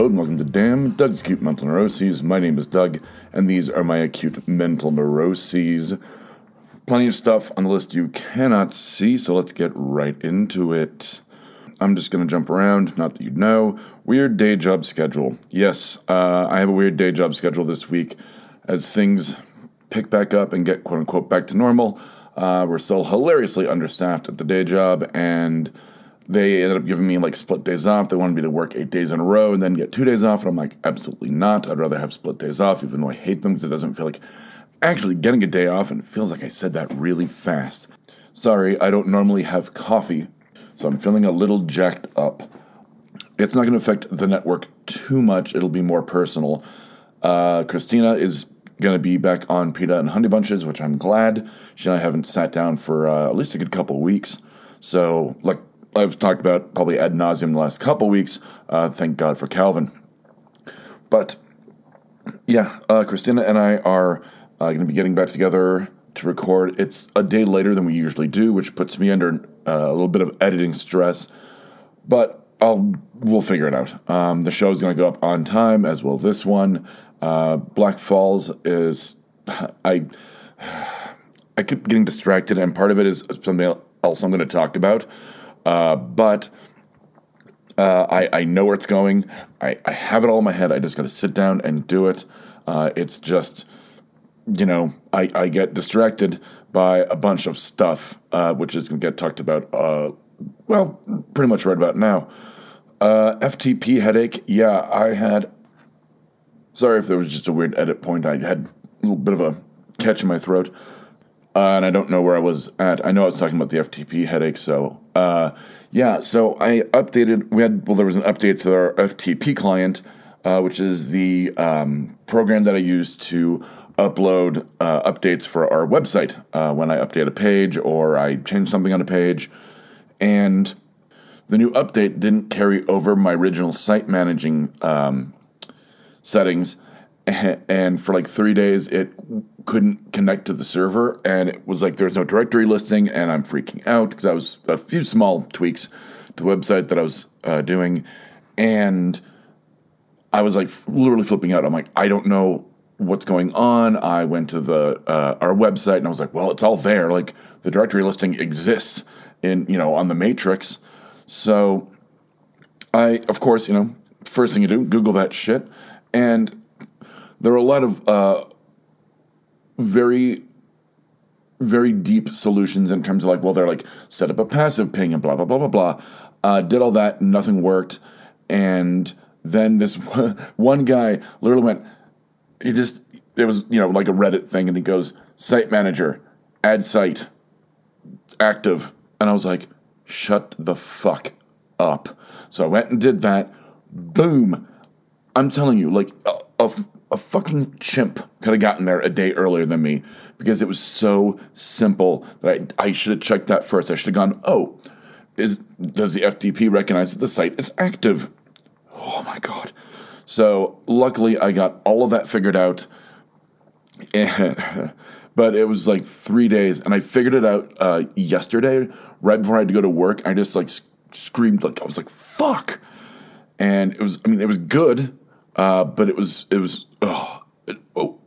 And welcome to Damn Doug's Acute Mental Neuroses. My name is Doug, and these are my acute mental neuroses. Plenty of stuff on the list you cannot see, so let's get right into it. I'm just going to jump around, not that you'd know. Weird day job schedule. Yes, uh, I have a weird day job schedule this week as things pick back up and get quote unquote back to normal. Uh, we're still hilariously understaffed at the day job, and they ended up giving me like split days off. They wanted me to work eight days in a row and then get two days off. And I'm like, absolutely not. I'd rather have split days off, even though I hate them because it doesn't feel like actually getting a day off. And it feels like I said that really fast. Sorry, I don't normally have coffee, so I'm feeling a little jacked up. It's not going to affect the network too much. It'll be more personal. Uh, Christina is going to be back on Peta and Honey Bunches, which I'm glad. She and I haven't sat down for uh, at least a good couple weeks. So, like I've talked about probably ad nauseum the last couple weeks. Uh, thank God for Calvin. But yeah, uh, Christina and I are uh, going to be getting back together to record. It's a day later than we usually do, which puts me under uh, a little bit of editing stress. But I'll we'll figure it out. Um, the show is going to go up on time, as will this one. Uh, Black Falls is I I keep getting distracted, and part of it is something else I'm going to talk about. Uh, but uh, I, I know where it's going. I, I have it all in my head. I just got to sit down and do it. Uh, it's just, you know, I, I get distracted by a bunch of stuff, uh, which is going to get talked about, uh, well, pretty much right about now. FTP headache. Yeah, I had. Sorry if there was just a weird edit point. I had a little bit of a catch in my throat. Uh, and I don't know where I was at. I know I was talking about the FTP headache. So, uh, yeah, so I updated. We had, well, there was an update to our FTP client, uh, which is the um, program that I use to upload uh, updates for our website uh, when I update a page or I change something on a page. And the new update didn't carry over my original site managing um, settings and for like three days it couldn't connect to the server and it was like there's no directory listing and i'm freaking out because i was a few small tweaks to the website that i was uh, doing. And i was like literally flipping out. I'm like i don't know what's going on. I went to the uh, our website and i was like well it's all there. Like the directory listing exists in you know on the matrix. So i of course you know first thing you do google that shit. And there are a lot of uh, very very deep solutions in terms of like well they're like set up a passive ping and blah blah blah blah blah. Uh, did all that nothing worked. And then this one guy literally went he just it was you know like a reddit thing and he goes site manager add site active. And i was like shut the fuck up. So i went and did that. Boom. I'm telling you like a, a a fucking chimp could have gotten there a day earlier than me because it was so simple that I, I should have checked that first. I should have gone, oh, is does the FTP recognize that the site is active? Oh my god. So luckily I got all of that figured out. but it was like three days, and I figured it out uh, yesterday, right before I had to go to work. I just like screamed, like I was like, "Fuck!" And it was, I mean, it was good, uh, but it was it was oh, oh,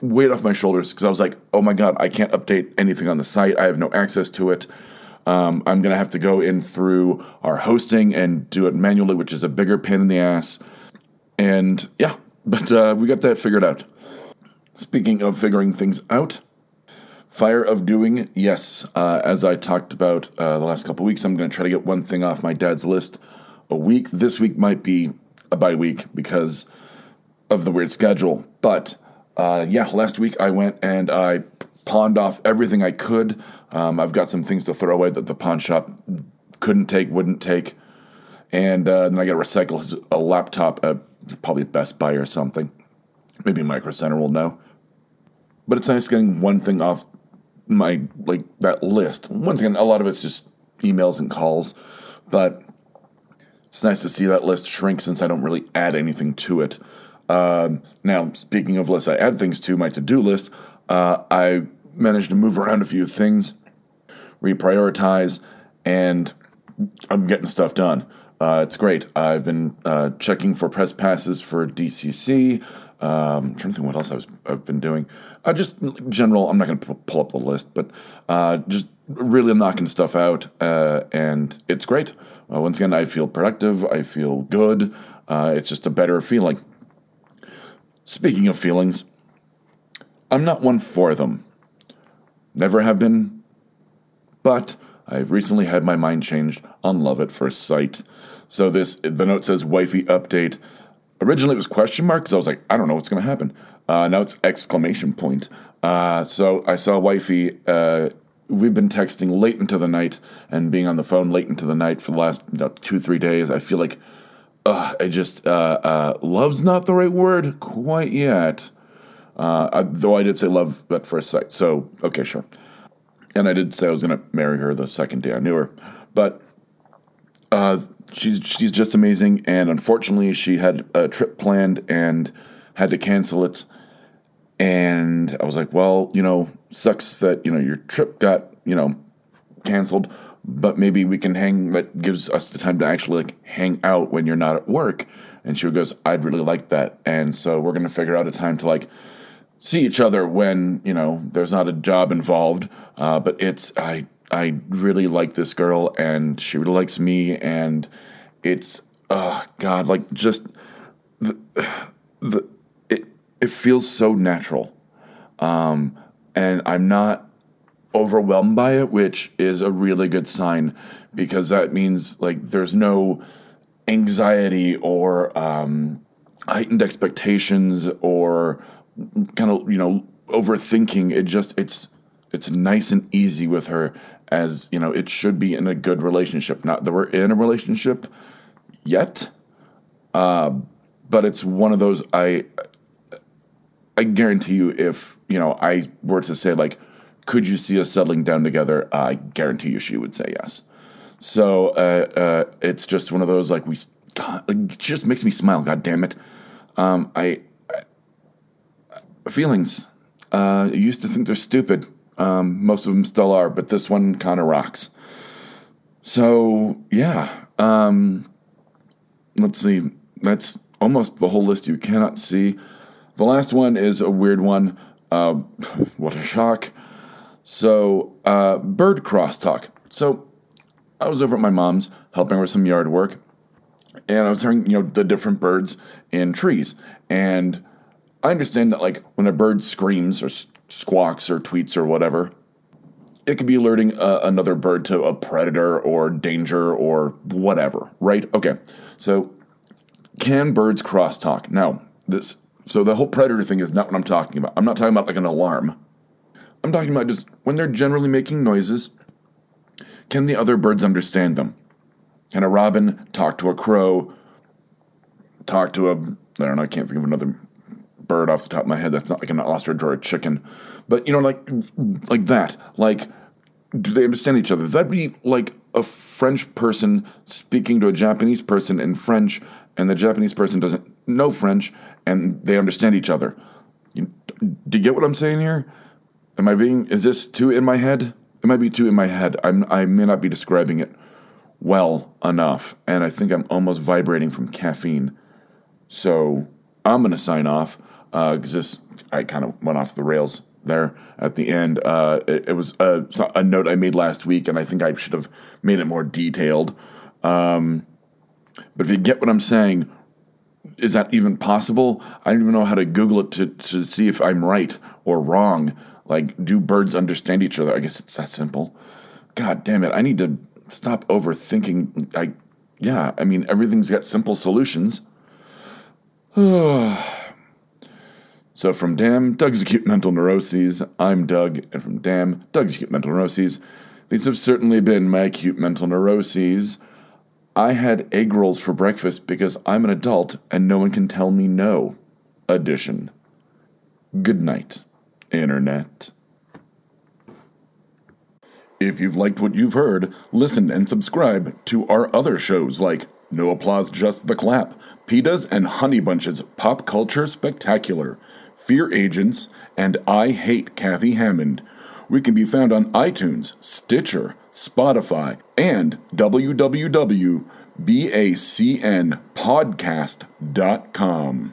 weight off my shoulders because I was like, oh my god, I can't update anything on the site. I have no access to it. Um, I'm gonna have to go in through our hosting and do it manually, which is a bigger pain in the ass. And yeah, but uh, we got that figured out. Speaking of figuring things out, Fire of Doing, yes, uh, as I talked about uh, the last couple weeks, I'm going to try to get one thing off my dad's list a week. This week might be a bye week because of the weird schedule. But uh, yeah, last week I went and I pawned off everything I could. Um, I've got some things to throw away that the pawn shop couldn't take, wouldn't take. And uh, then I got to recycle a laptop at probably Best Buy or something. Maybe Micro Center will know. But it's nice getting one thing off my like that list. Once again, a lot of it's just emails and calls, but it's nice to see that list shrink since I don't really add anything to it. Uh, now, speaking of lists I add things to my to do list, uh, I managed to move around a few things, reprioritize, and I'm getting stuff done. Uh, it's great. I've been uh, checking for press passes for DCC. Um, I'm trying to think what else I was, I've been doing. Uh, just general. I'm not going to pull up the list, but uh, just really knocking stuff out, uh, and it's great. Uh, once again, I feel productive. I feel good. it's just a better feeling. Speaking of feelings, I'm not one for them. Never have been, but I've recently had my mind changed on love at first sight. So this the note says wifey update. Originally it was question mark because I was like I don't know what's going to happen. Uh, now it's exclamation point. Uh, so I saw wifey. Uh, we've been texting late into the night and being on the phone late into the night for the last two three days. I feel like uh, I just uh, uh, love's not the right word quite yet. Uh, though I did say love at first sight. So okay, sure. And I did say I was going to marry her the second day I knew her, but she's she's just amazing. And unfortunately, she had a trip planned and had to cancel it. And I was like, well, you know, sucks that you know your trip got you know canceled but maybe we can hang that gives us the time to actually like hang out when you're not at work. And she goes i'd really like that. And so we're going to figure out a time to like see each other when you know there's not a job involved. Uh, but it's i i really like this girl and she really likes me. And it's oh god like just the, the it it feels so natural. Um and i'm not overwhelmed by it, which is a really good sign because that means like there's no anxiety or um, heightened expectations or kind of you know overthinking. It just it's it's nice and easy with her as you know it should be in a good relationship. Not that we're in a relationship yet, uh, but it's one of those I I guarantee you if you know I were to say like could you see us settling down together? I guarantee you she would say yes. So uh, uh, it's just one of those like we. God, it just makes me smile. God damn it. Um, I, I feelings. Uh, I used to think they're stupid. Um, most of them still are, but this one kind of rocks. So yeah. Um, let's see. That's almost the whole list you cannot see. The last one is a weird one. Uh, what a shock. So, uh, bird crosstalk. So, I was over at my mom's helping her with some yard work, and I was hearing, you know, the different birds in trees. And I understand that, like, when a bird screams or squawks or tweets or whatever, it could be alerting uh, another bird to a predator or danger or whatever, right? Okay. So, can birds crosstalk? Now, this so the whole predator thing is not what I'm talking about. I'm not talking about like an alarm. I'm talking about just when they're generally making noises, can the other birds understand them? Can a robin talk to a crow? Talk to a, I don't know, I can't think of another bird off the top of my head that's not like an ostrich or a chicken. But, you know, like, like that. Like, do they understand each other? That'd be like a French person speaking to a Japanese person in French, and the Japanese person doesn't know French, and they understand each other. You, do you get what I'm saying here? Am I being? Is this too in my head? It might be too in my head. I'm. I may not be describing it well enough, and I think I'm almost vibrating from caffeine. So I'm gonna sign off because uh, this I kind of went off the rails there at the end. Uh, it, it, was a, a, note I made last week, and I think I should have made it more detailed. Um, but if you get what I'm saying, is that even possible? I don't even know how to Google it to, to see if I'm right or wrong. Like, do birds understand each other? I guess it's that simple. God damn it. I need to stop overthinking. I, yeah, I mean, everything's got simple solutions. so, from Damn, Doug's Acute Mental Neuroses, I'm Doug, and from Damn, Doug's Acute Mental Neuroses, these have certainly been my acute mental neuroses. I had egg rolls for breakfast because I'm an adult and no one can tell me no. Edition. Good night. Internet. If you've liked what you've heard, listen and subscribe to our other shows like No Applause, Just the Clap, PETA's and Honey Bunches Pop Culture Spectacular, Fear Agents, and I Hate Kathy Hammond, We can be found on iTunes, Stitcher, Spotify, and www.bacnpodcast.com.